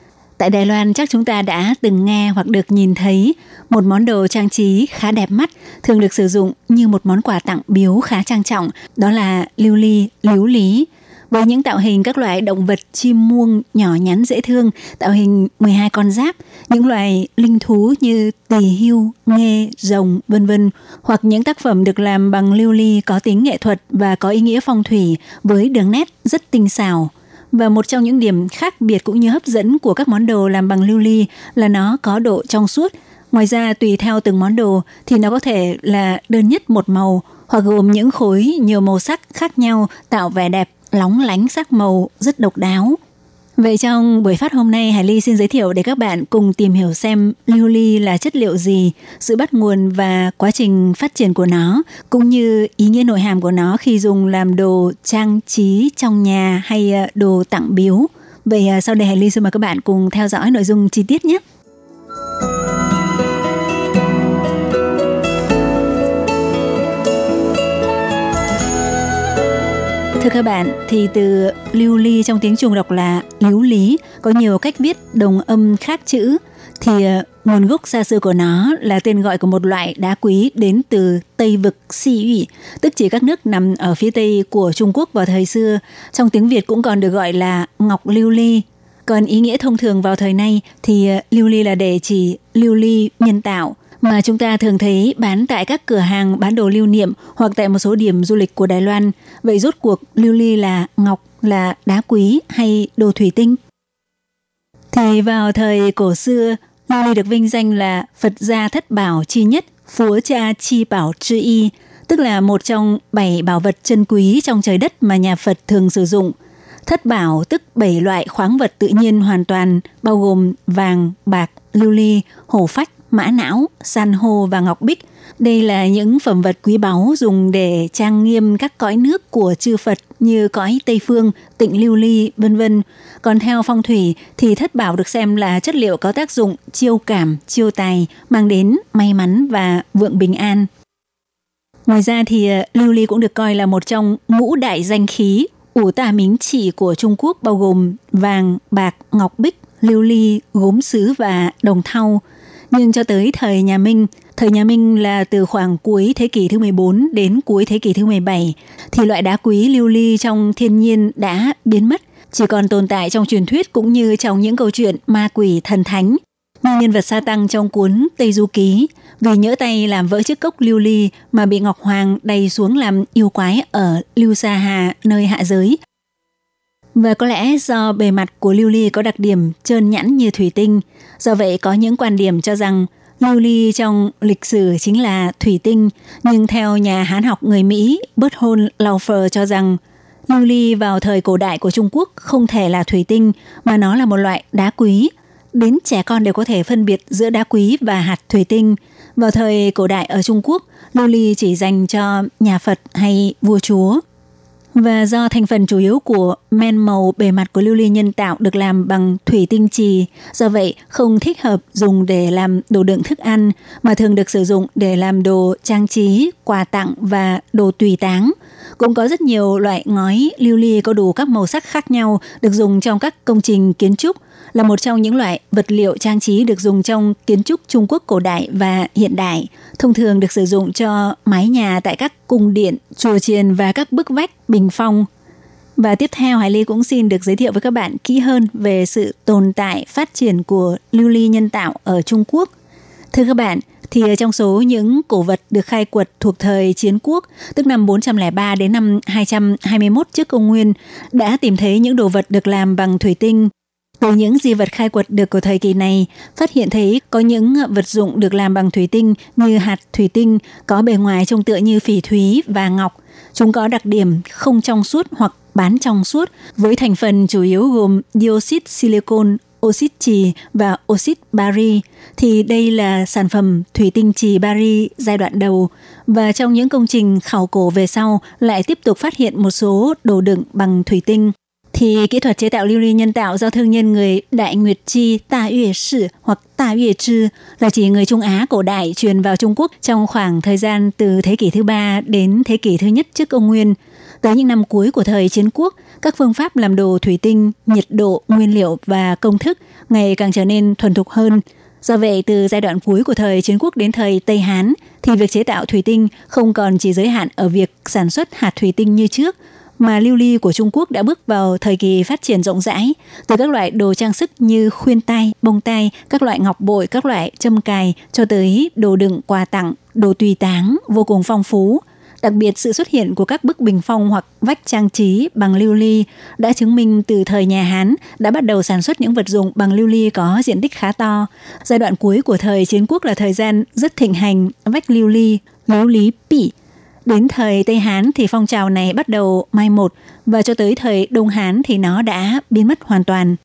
tại Đài Loan chắc chúng ta đã từng nghe hoặc được nhìn thấy một món đồ trang trí khá đẹp mắt, thường được sử dụng như một món quà tặng biếu khá trang trọng, đó là lưu ly, liếu lý với những tạo hình các loại động vật chim muông nhỏ nhắn dễ thương, tạo hình 12 con giáp, những loài linh thú như tỳ hưu, nghê, rồng, vân vân, hoặc những tác phẩm được làm bằng lưu ly có tính nghệ thuật và có ý nghĩa phong thủy với đường nét rất tinh xảo. Và một trong những điểm khác biệt cũng như hấp dẫn của các món đồ làm bằng lưu ly là nó có độ trong suốt. Ngoài ra, tùy theo từng món đồ thì nó có thể là đơn nhất một màu hoặc gồm những khối nhiều màu sắc khác nhau tạo vẻ đẹp, lóng lánh sắc màu rất độc đáo. Vậy trong buổi phát hôm nay, Hải Ly xin giới thiệu để các bạn cùng tìm hiểu xem lưu ly là chất liệu gì, sự bắt nguồn và quá trình phát triển của nó, cũng như ý nghĩa nội hàm của nó khi dùng làm đồ trang trí trong nhà hay ờ, đồ tặng biếu. Vậy ờ, sau đây Hải Ly xin mời các bạn cùng theo dõi nội dung chi tiết nhé. Thưa các bạn, thì từ lưu ly trong tiếng Trung đọc là liếu lý, có nhiều cách viết đồng âm khác chữ. Thì ờ, nguồn gốc xa xưa của nó là tên gọi của một loại đá quý đến từ Tây vực Si ủy, tức chỉ các nước nằm ở phía Tây của Trung Quốc vào thời xưa. Trong tiếng Việt cũng còn được gọi là ngọc lưu ly. Còn ý nghĩa thông thường vào thời nay thì ờ, lưu ly là để chỉ lưu ly nhân tạo – mà chúng ta thường thấy bán tại các cửa hàng bán đồ lưu niệm hoặc tại một số điểm du lịch của Đài Loan. Vậy rốt cuộc lưu ly là ngọc, là đá quý hay đồ thủy tinh? Thì vào thời cổ xưa, lưu ly được vinh danh là Phật gia thất bảo chi nhất, phúa cha chi bảo chư y, tức là một trong bảy bảo vật chân quý trong trời đất mà nhà Phật thường sử dụng. Thất bảo tức bảy loại khoáng vật tự nhiên hoàn toàn, bao gồm vàng, bạc, lưu ly, hổ phách, mã não, san hô và ngọc bích. Đây là những phẩm vật quý báu dùng để trang nghiêm các cõi nước của chư Phật như cõi Tây Phương, tịnh lưu ly, vân vân. Còn theo phong thủy thì thất bảo được xem là chất liệu có tác dụng chiêu cảm, chiêu tài, mang đến may mắn và vượng bình an. Ngoài ra thì ờ, lưu ly cũng được coi là một trong ngũ đại danh khí ủ tà mính chỉ của Trung Quốc bao gồm vàng, bạc, ngọc bích, lưu ly, gốm sứ và đồng thau – nhưng cho tới thời nhà Minh, thời nhà Minh là từ khoảng cuối thế kỷ thứ 14 đến cuối thế kỷ thứ 17, thì loại đá quý lưu ly trong thiên nhiên đã biến mất, chỉ còn tồn tại trong truyền thuyết cũng như trong những câu chuyện ma quỷ thần thánh. Như nhân vật sa tăng trong cuốn Tây Du Ký, vì nhỡ tay làm vỡ chiếc cốc lưu ly mà bị Ngọc Hoàng đầy xuống làm yêu quái ở Lưu Sa Hà, nơi hạ giới, và có lẽ do bề mặt của lưu ly có đặc điểm trơn nhẵn như thủy tinh, do vậy có những quan điểm cho rằng lưu ly trong lịch sử chính là thủy tinh, nhưng theo nhà hán học người Mỹ Berthold Laufer cho rằng lưu ly vào thời cổ đại của Trung Quốc không thể là thủy tinh mà nó là một loại đá quý. Đến trẻ con đều có thể phân biệt giữa đá quý và hạt thủy tinh. Vào thời cổ đại ở Trung Quốc, lưu ly chỉ dành cho nhà Phật hay vua chúa. Và do thành phần chủ yếu của men màu bề mặt của lưu ly nhân tạo được làm bằng thủy tinh trì, do vậy không thích hợp dùng để làm đồ đựng thức ăn mà thường được sử dụng để làm đồ trang trí, quà tặng và đồ tùy táng. Cũng có rất nhiều loại ngói lưu ly có đủ các màu sắc khác nhau được dùng trong các công trình kiến trúc – là một trong những loại vật liệu trang trí được dùng trong kiến trúc Trung Quốc cổ đại và hiện đại, thông thường được sử dụng cho mái nhà tại các cung điện, chùa chiền và các bức vách, bình phong. Và tiếp theo Hải Ly cũng xin được giới thiệu với các bạn kỹ hơn về sự tồn tại, phát triển của lưu ly nhân tạo ở Trung Quốc. Thưa các bạn, thì trong số những cổ vật được khai quật thuộc thời chiến quốc, tức năm 403 đến năm 221 trước công nguyên, đã tìm thấy những đồ vật được làm bằng thủy tinh. Từ những di vật khai quật được của thời kỳ này, phát hiện thấy có những vật dụng được làm bằng thủy tinh như hạt thủy tinh có bề ngoài trông tựa như phỉ thúy và ngọc. Chúng có đặc điểm không trong suốt hoặc bán trong suốt với thành phần chủ yếu gồm dioxide silicon, oxit trì và oxit bari thì đây là sản phẩm thủy tinh trì bari giai đoạn đầu và trong những công trình khảo cổ về sau lại tiếp tục phát hiện một số đồ đựng bằng thủy tinh thì kỹ thuật chế tạo lưu ly nhân tạo do thương nhân người Đại Nguyệt Chi Ta Yue Sử hoặc Ta Yue Trư là chỉ người Trung Á cổ đại truyền vào Trung Quốc trong khoảng thời gian từ thế kỷ thứ ba đến thế kỷ thứ nhất trước công nguyên. Tới những năm cuối của thời chiến quốc, các phương pháp làm đồ thủy tinh, nhiệt độ, nguyên liệu và công thức ngày càng trở nên thuần thục hơn. Do vậy, từ giai đoạn cuối của thời chiến quốc đến thời Tây Hán, thì việc chế tạo thủy tinh không còn chỉ giới hạn ở việc sản xuất hạt thủy tinh như trước, mà lưu ly của Trung Quốc đã bước vào thời kỳ phát triển rộng rãi, từ các loại đồ trang sức như khuyên tai, bông tai, các loại ngọc bội, các loại châm cài cho tới đồ đựng quà tặng, đồ tùy táng vô cùng phong phú. Đặc biệt sự xuất hiện của các bức bình phong hoặc vách trang trí bằng lưu ly đã chứng minh từ thời nhà Hán đã bắt đầu sản xuất những vật dụng bằng lưu ly có diện tích khá to. Giai đoạn cuối của thời chiến quốc là thời gian rất thịnh hành vách lưu ly, lưu lý bỉ. Đến thời Tây Hán thì phong trào này bắt đầu mai một và cho tới thời Đông Hán thì nó đã biến mất hoàn toàn.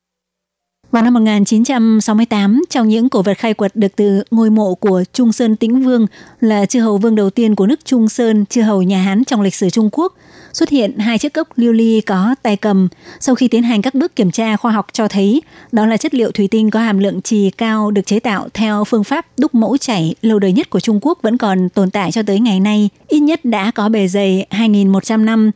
Vào năm 1968, trong những cổ vật khai quật được từ ngôi mộ của Trung Sơn Tĩnh Vương là chư hầu vương đầu tiên của nước Trung Sơn, chư hầu nhà Hán trong lịch sử Trung Quốc, xuất hiện hai chiếc cốc lưu ly có tay cầm. Sau khi tiến hành các bước kiểm tra khoa học cho thấy đó là chất liệu thủy tinh có hàm lượng trì cao được chế tạo theo phương pháp đúc mẫu chảy lâu đời nhất của Trung Quốc vẫn còn tồn tại cho tới ngày nay, ít nhất đã có bề dày 2.100 năm.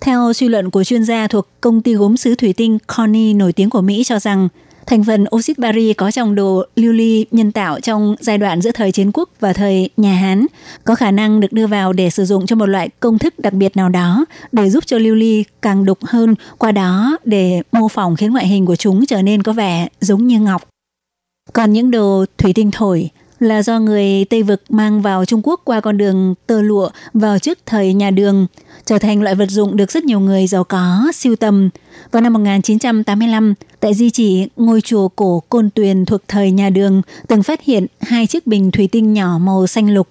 Theo suy luận của chuyên gia thuộc công ty gốm sứ thủy tinh Corning nổi tiếng của Mỹ cho rằng Thành phần oxit bari có trong đồ lưu ly nhân tạo trong giai đoạn giữa thời chiến quốc và thời nhà Hán có khả năng được đưa vào để sử dụng cho một loại công thức đặc biệt nào đó để giúp cho lưu ly càng đục hơn, qua đó để mô phỏng khiến ngoại hình của chúng trở nên có vẻ giống như ngọc. Còn những đồ thủy tinh thổi là do người Tây Vực mang vào Trung Quốc qua con đường tơ lụa vào trước thời nhà Đường, trở thành loại vật dụng được rất nhiều người giàu có siêu tầm. Vào năm 1985, tại di chỉ ngôi chùa cổ Côn Tuyền thuộc thời nhà Đường từng phát hiện hai chiếc bình thủy tinh nhỏ màu xanh lục.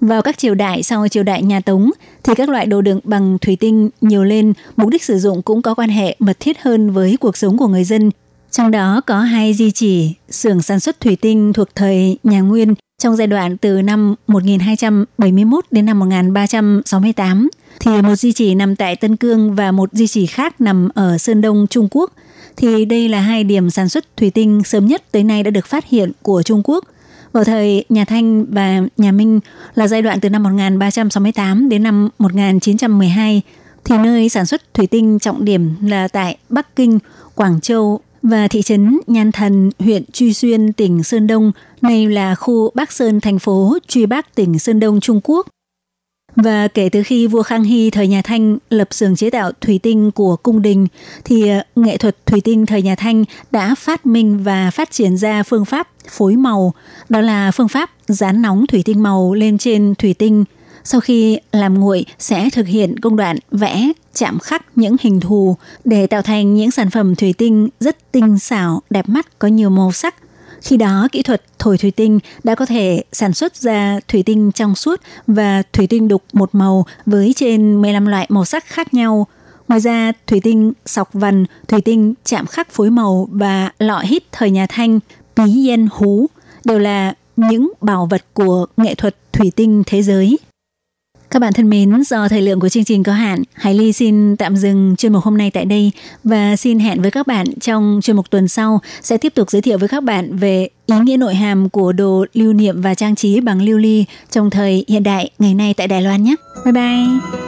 Vào các triều đại sau triều đại nhà Tống thì các loại đồ đựng bằng thủy tinh nhiều lên, mục đích sử dụng cũng có quan hệ mật thiết hơn với cuộc sống của người dân trong đó có hai di chỉ xưởng sản xuất thủy tinh thuộc thời nhà Nguyên trong giai đoạn từ năm 1271 đến năm 1368 thì một di chỉ nằm tại Tân Cương và một di chỉ khác nằm ở Sơn Đông Trung Quốc thì đây là hai điểm sản xuất thủy tinh sớm nhất tới nay đã được phát hiện của Trung Quốc. Vào thời nhà Thanh và nhà Minh là giai đoạn từ năm 1368 đến năm 1912 thì nơi sản xuất thủy tinh trọng điểm là tại Bắc Kinh, Quảng Châu và thị trấn Nhan Thần, huyện Truy Xuyên, tỉnh Sơn Đông, nay là khu Bắc Sơn, thành phố Truy Bắc, tỉnh Sơn Đông, Trung Quốc. Và kể từ khi vua Khang Hy thời nhà Thanh lập xưởng chế tạo thủy tinh của cung đình, thì ờ, nghệ thuật thủy tinh thời nhà Thanh đã phát minh và phát triển ra phương pháp phối màu, đó là phương pháp dán nóng thủy tinh màu lên trên thủy tinh. Sau khi làm nguội sẽ thực hiện công đoạn vẽ, chạm khắc những hình thù để tạo thành những sản phẩm thủy tinh rất tinh xảo, đẹp mắt, có nhiều màu sắc. Khi đó, kỹ thuật thổi thủy tinh đã có thể sản xuất ra thủy tinh trong suốt và thủy tinh đục một màu với trên 15 loại màu sắc khác nhau. Ngoài ra, thủy tinh sọc vằn, thủy tinh chạm khắc phối màu và lọ hít thời nhà Thanh, bí yên hú đều là những bảo vật của nghệ thuật thủy tinh thế giới. Các bạn thân mến, do thời lượng của chương trình có hạn, Hải Ly xin tạm dừng chuyên mục hôm nay tại đây và xin hẹn với các bạn trong chuyên mục tuần sau sẽ tiếp tục giới thiệu với các bạn về ý nghĩa nội hàm của đồ lưu niệm và trang trí bằng lưu ly trong thời hiện đại ngày nay tại Đài Loan nhé. Bye bye!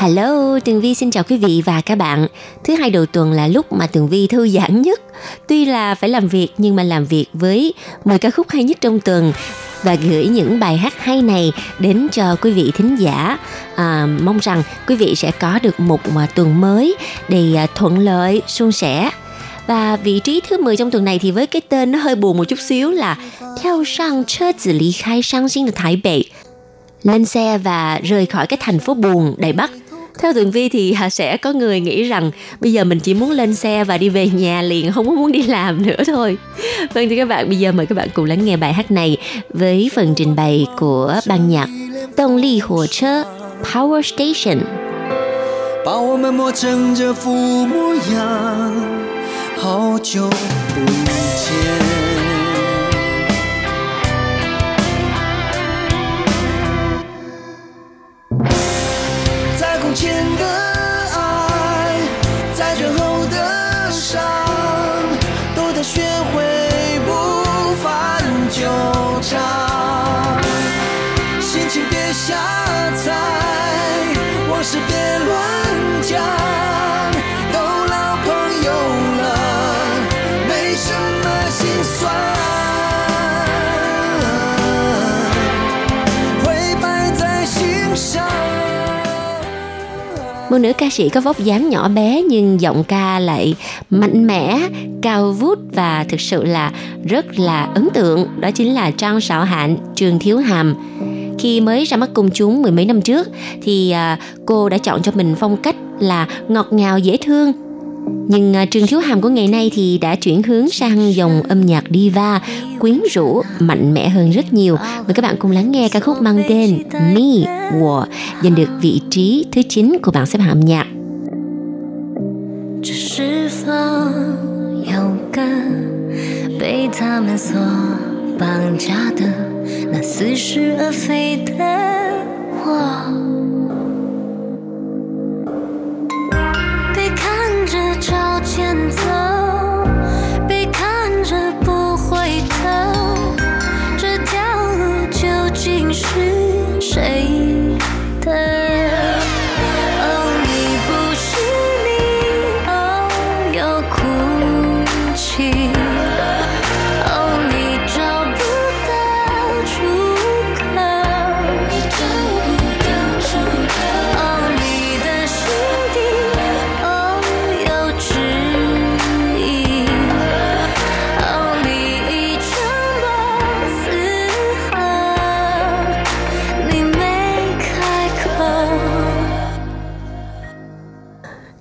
Hello, Tường Vi xin chào quý vị và các bạn. Thứ hai đầu tuần là lúc mà Tường Vi thư giãn nhất. Tuy là phải làm việc nhưng mà làm việc với 10 ca khúc hay nhất trong tuần và gửi những bài hát hay này đến cho quý vị thính giả. À, mong rằng quý vị sẽ có được một à, tuần mới đầy à, thuận lợi, suôn sẻ. Và vị trí thứ 10 trong tuần này thì với cái tên nó hơi buồn một chút xíu là Theo sang chơ tử lý khai sang sinh được Thái Bệ lên xe và rời khỏi cái thành phố buồn Đài Bắc. Theo Tường Vi thì à, sẽ có người nghĩ rằng bây giờ mình chỉ muốn lên xe và đi về nhà liền, không có muốn đi làm nữa thôi. Vâng thì các bạn, bây giờ mời các bạn cùng lắng nghe bài hát này với phần trình bày của ban nhạc Động Ly Hồ Chơ Power Station. 把我们磨成这副模样，好久不见。 Một nữ ca sĩ có vóc dáng nhỏ bé nhưng giọng ca lại mạnh mẽ, cao vút và thực sự là rất là ấn tượng. Đó chính là Trang Sảo Hạnh, Trường Thiếu Hàm. Khi mới ra mắt công chúng mười mấy năm trước thì à, cô đã chọn cho mình phong cách là ngọt ngào dễ thương. Nhưng à, Trường Thiếu Hàm của ngày nay thì đã chuyển hướng sang dòng âm nhạc diva, quyến rũ, mạnh mẽ hơn rất nhiều. Mời các bạn cùng lắng nghe ca khúc mang tên Me, 我 giành được vị trí thứ 9 của bảng xếp hạng âm nhạc. 这是否有个被他们所绑架的那似是而非的我？被看着朝前走，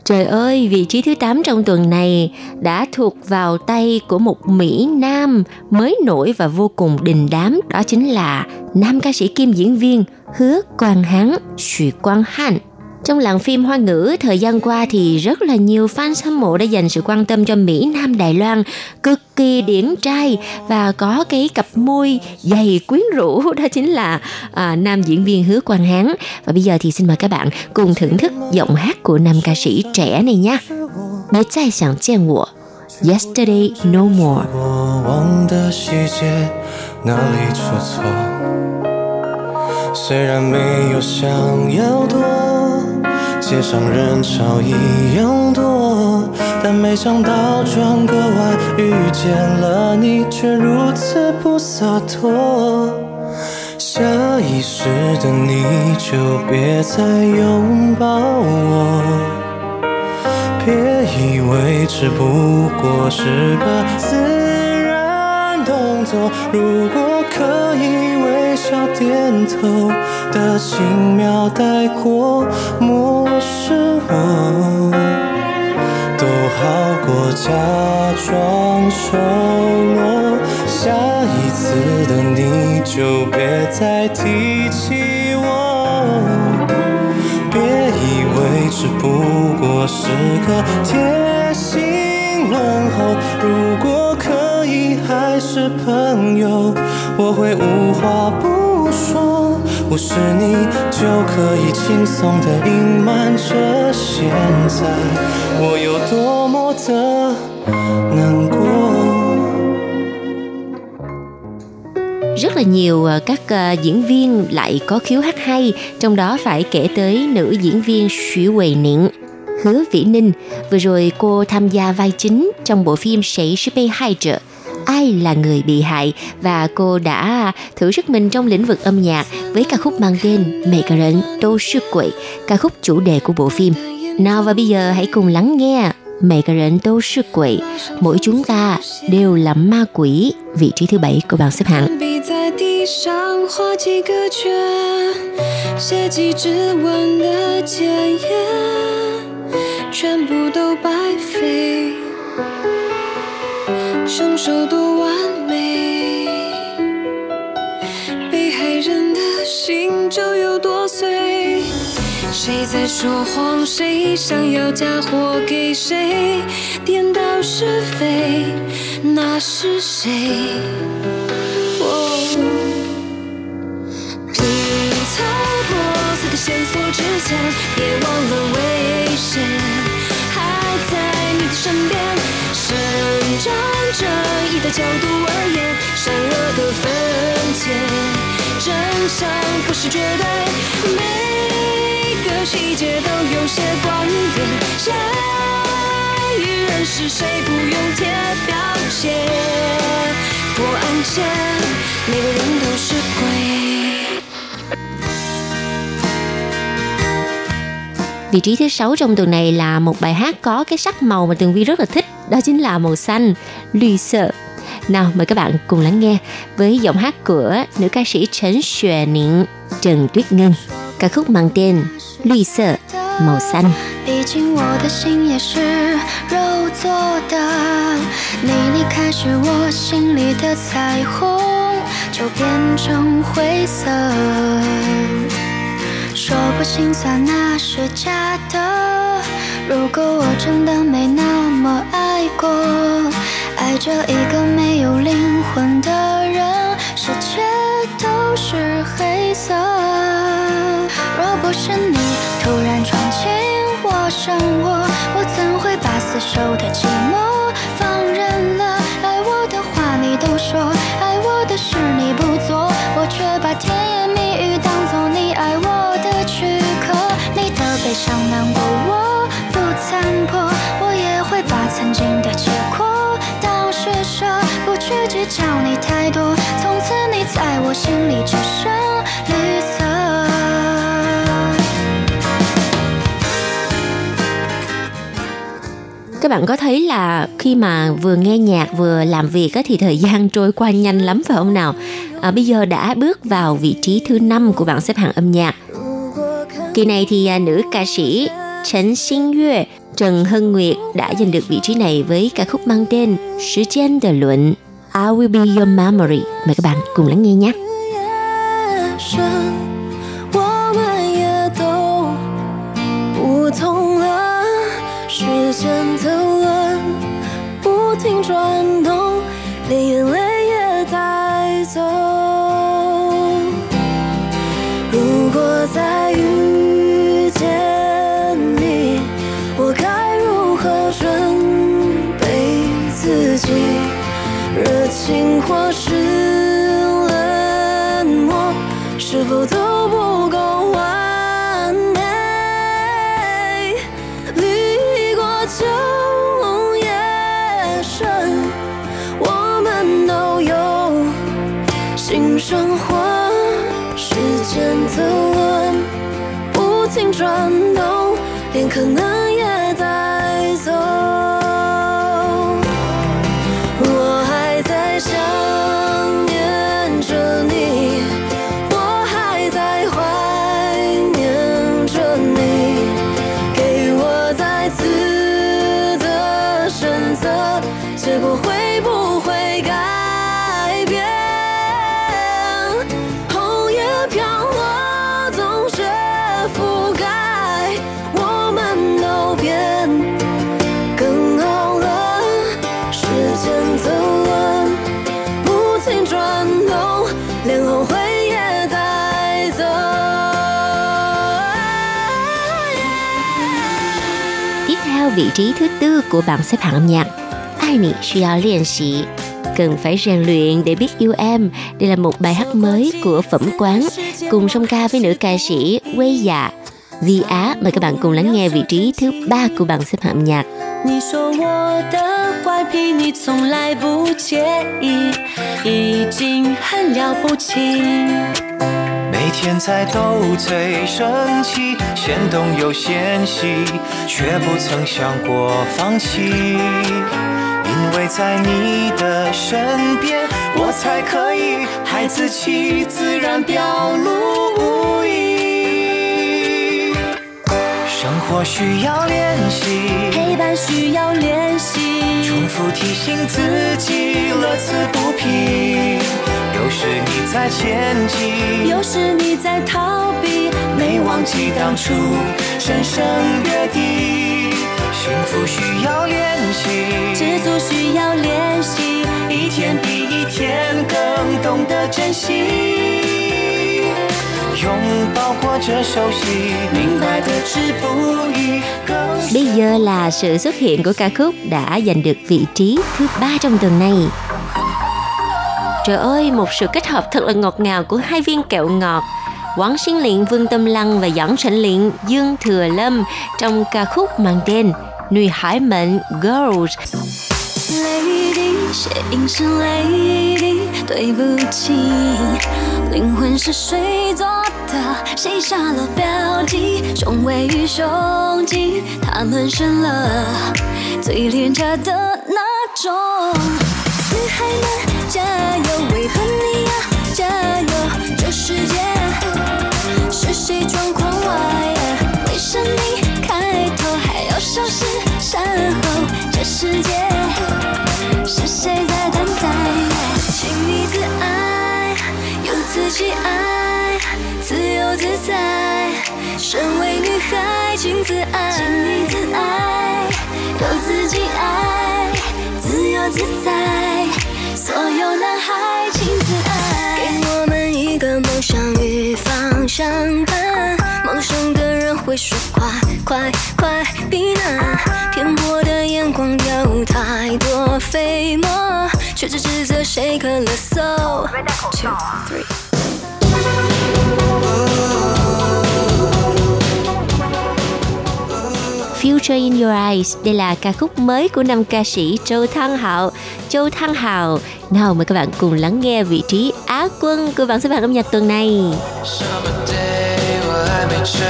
Trời ơi, vị trí thứ 8 trong tuần này đã thuộc vào tay của một Mỹ Nam mới nổi và vô cùng đình đám. Đó chính là nam ca sĩ kim diễn viên Hứa Quang Hán, Xu Quang Hạnh. Trong làng phim hoa ngữ thời gian qua thì rất là nhiều fan hâm mộ đã dành sự quan tâm cho Mỹ Nam Đài Loan cực kỳ điển trai và có cái cặp môi dày quyến rũ đó chính là à, nam diễn viên Hứa Quang Hán và bây giờ thì xin mời các bạn cùng thưởng thức giọng hát của nam ca sĩ trẻ này nha. 别再想见我 Yesterday No More 过往的细节哪里出错？虽然没有想要多， 街上人潮一样多，但没想到转个弯遇见了你，却如此不洒脱。下意识的你就别再拥抱我。别以为只不过是个自然动作，如果可以微笑点头的轻描带过，漠视我，都好过假装熟络。下一次的你就别再提起我，别以为只不过是个贴心问候。如果以还是朋友，我会无话不说。不是你就可以轻松的隐瞒着现在我有多么的难过。 rất là nhiều ờ, các ờ, diễn viên lại có khiếu hát hay, trong đó phải kể tới nữ diễn viên Xu Quầy Niệm, Hứa Vĩ Ninh. Vừa rồi cô tham gia vai chính trong bộ phim Sĩ sư bị hại trợ Ai là người bị hại và cô đã thử sức mình trong lĩnh vực âm nhạc với ca khúc mang tên Mẹ cả rận Tô Sư Quậy, ca khúc chủ đề của bộ phim. Nào và bây giờ hãy cùng lắng nghe Mẹ cả rận Tô Sư Quậy, mỗi chúng ta đều là ma quỷ, vị trí thứ bảy của bảng xếp hạng. 笔在地上画几个圈，写几支吻的检验，全部都白费。 凶手多完美，被害人的心就有多碎。谁在说谎？谁想要嫁祸给谁？颠倒是非，那是谁？拼凑破碎的线索之前，别忘了危险还在你的身边。伸张正义的角度而言，善恶的分界，真相不是绝对，每个细节都有些关联。谁与人是谁，不用贴标签。破案前，每个人都是鬼。 Vị trí thứ sáu trong tuần này là một bài hát có cái sắc màu mà Tường Vi rất là thích, đó chính là màu xanh, lùi sợ. Nào mời các bạn cùng lắng nghe với giọng hát của nữ ca sĩ Trần Xuệ Niệm, Trần Tuyết Ngân, ca khúc mang tên Lùi sợ, màu xanh. 毕竟我的心也是肉做的，你离开时，我心里的彩虹就变成灰色。说不心酸那是假的，如果我真的没那么爱 爱过，爱着一个没有灵魂的人，世界都是黑色。若不是你突然闯进我生活，我怎会把死守的寂寞太多。从此你在我心里只剩绿色。 Các bạn có thấy là khi mà vừa nghe nhạc vừa làm việc á, thì thời gian trôi qua nhanh lắm phải không nào? À, bây giờ đã bước vào vị trí thứ năm của bảng xếp hạng âm nhạc. Kỳ này thì à, nữ ca sĩ Trần Xin Yue, Trần Hân Nguyệt đã giành được vị trí này với ca khúc mang tên Thời gian de luận I Will Be Your Memory. Mời các bạn cùng lắng nghe nhé. 夜深，我们也都不同了。时间的轮不停转动，连眼泪 情或是结果会不会改变？红叶飘落，总覆盖，我们都变更好了。时间走了，不停转动，连后悔。vị trí thứ tư của bảng xếp hạng âm nhạc Ai nị 需要练习 cần phải rèn luyện để biết yêu em. Đây là một bài hát mới của Phẩm Quán cùng song ca với nữ ca sĩ Quê Dạ. Vi Á mời các bạn cùng lắng nghe vị trí thứ ba của bảng xếp hạng âm nhạc. 你说我的坏脾你从来不介意，已经很了不起。每天在斗嘴生气，先动又嫌弃，却不曾想过放弃。 因为在你的身边，我才可以孩子气，自然表露无遗。生活需要练习，陪伴需要练习，重复提醒自己，乐此不疲。有时你在前进，有时你在逃避，没忘记当初深深约定。幸福需要练习，知足需要练习，一天比一天更懂得珍惜。拥抱过这熟悉，明白的知不易。更 Bây giờ là sự xuất hiện của ca khúc đã giành được vị trí thứ ba trong tuần này. Trời ơi, một sự kết hợp thật là ngọt ngào của hai viên kẹo ngọt. Quảng Sinh Liện Vương Tâm Lăng và Doãn Sảnh Liện Dương Thừa Lâm trong ca khúc mang tên Nuôi Hải Mệnh Girls. 泪滴，血印是泪滴，对不起，灵魂是谁做的？谁下了标记？胸围与胸肌，他们生了最廉价的那种。女孩们加油，为何你要加油？这世界是谁状世界是谁在等待？请你自爱，有自己爱，自由自在。身为女孩，请自爱，请你自爱，有自己爱，自由自在。所有男孩，请自爱，给我们一个梦想与方向盘。梦想的人会说快快快避难，偏颇的眼光有太多飞沫，却只指责谁咳了嗽。Two three。 Future in Your Eyes. Đây là ca khúc mới của năm ca sĩ Châu Thăng Hạo. Châu Thăng Hạo. Nào mời các bạn cùng lắng nghe vị trí Á quân của bảng xếp hạng âm nhạc tuần này. Summer day，我还没睡。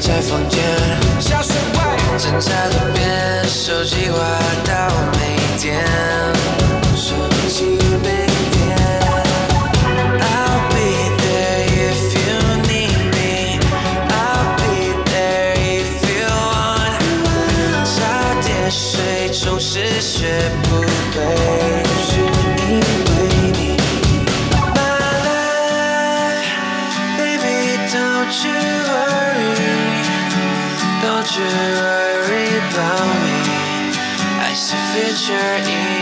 在房间。香水味，站在路边，手机滑到没电。手机没电。I'll be there if you need me. I'll be there if you want. 早点睡，总是学不会，don't you worry about me. I see future in your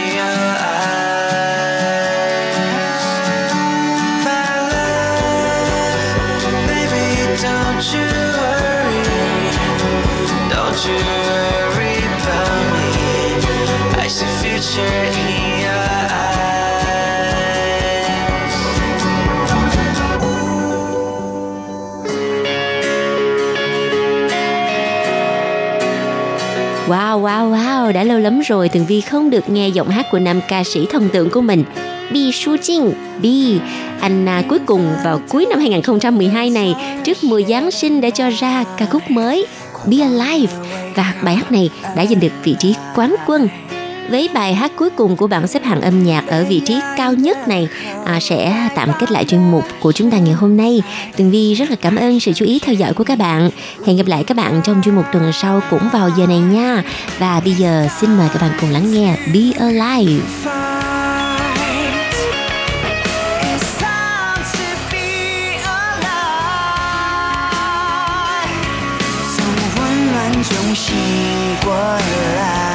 đã lâu lắm rồi Tường Vi không được nghe giọng hát của nam ca sĩ thần tượng của mình. Bi Su Jin, Bi. Anh à, cuối cùng vào cuối năm 2012 này Trước mùa Giáng sinh đã cho ra ca khúc mới Be Alive. Và bài hát này đã giành được vị trí quán quân với bài hát cuối cùng của bảng xếp hạng âm nhạc ở vị trí cao nhất này à, sẽ tạm kết lại chuyên mục của chúng ta ngày hôm nay. Tường Vi rất là cảm ơn sự chú ý theo dõi của các bạn. Hẹn gặp lại các bạn trong chuyên mục tuần sau cũng vào giờ này nha. Và bây giờ xin mời các bạn cùng lắng nghe Be Alive. It's time to be alive，从混乱中醒过来，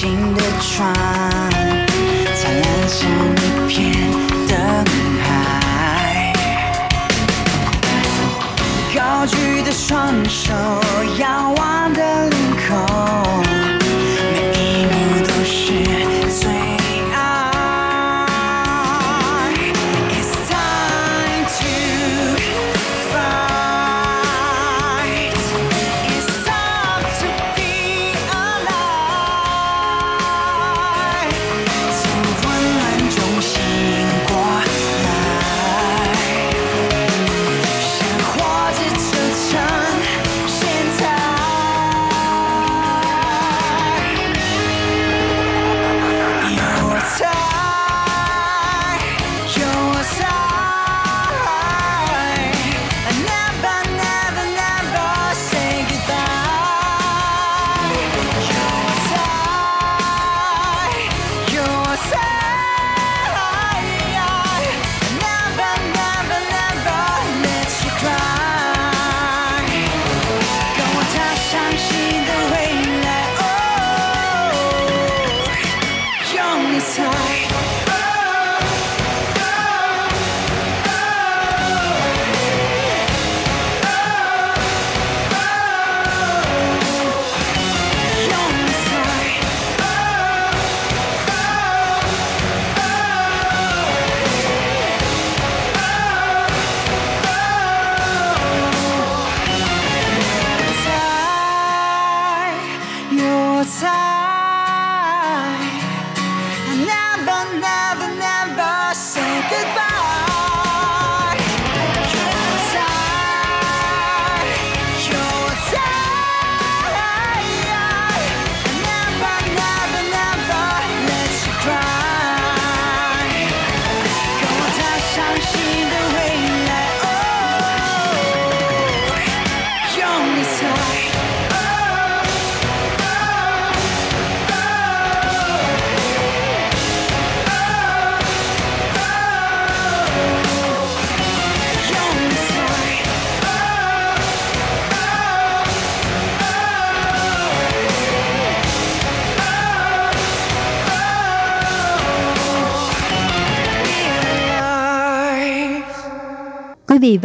星星的窗，灿烂成一片灯海。高举的双手，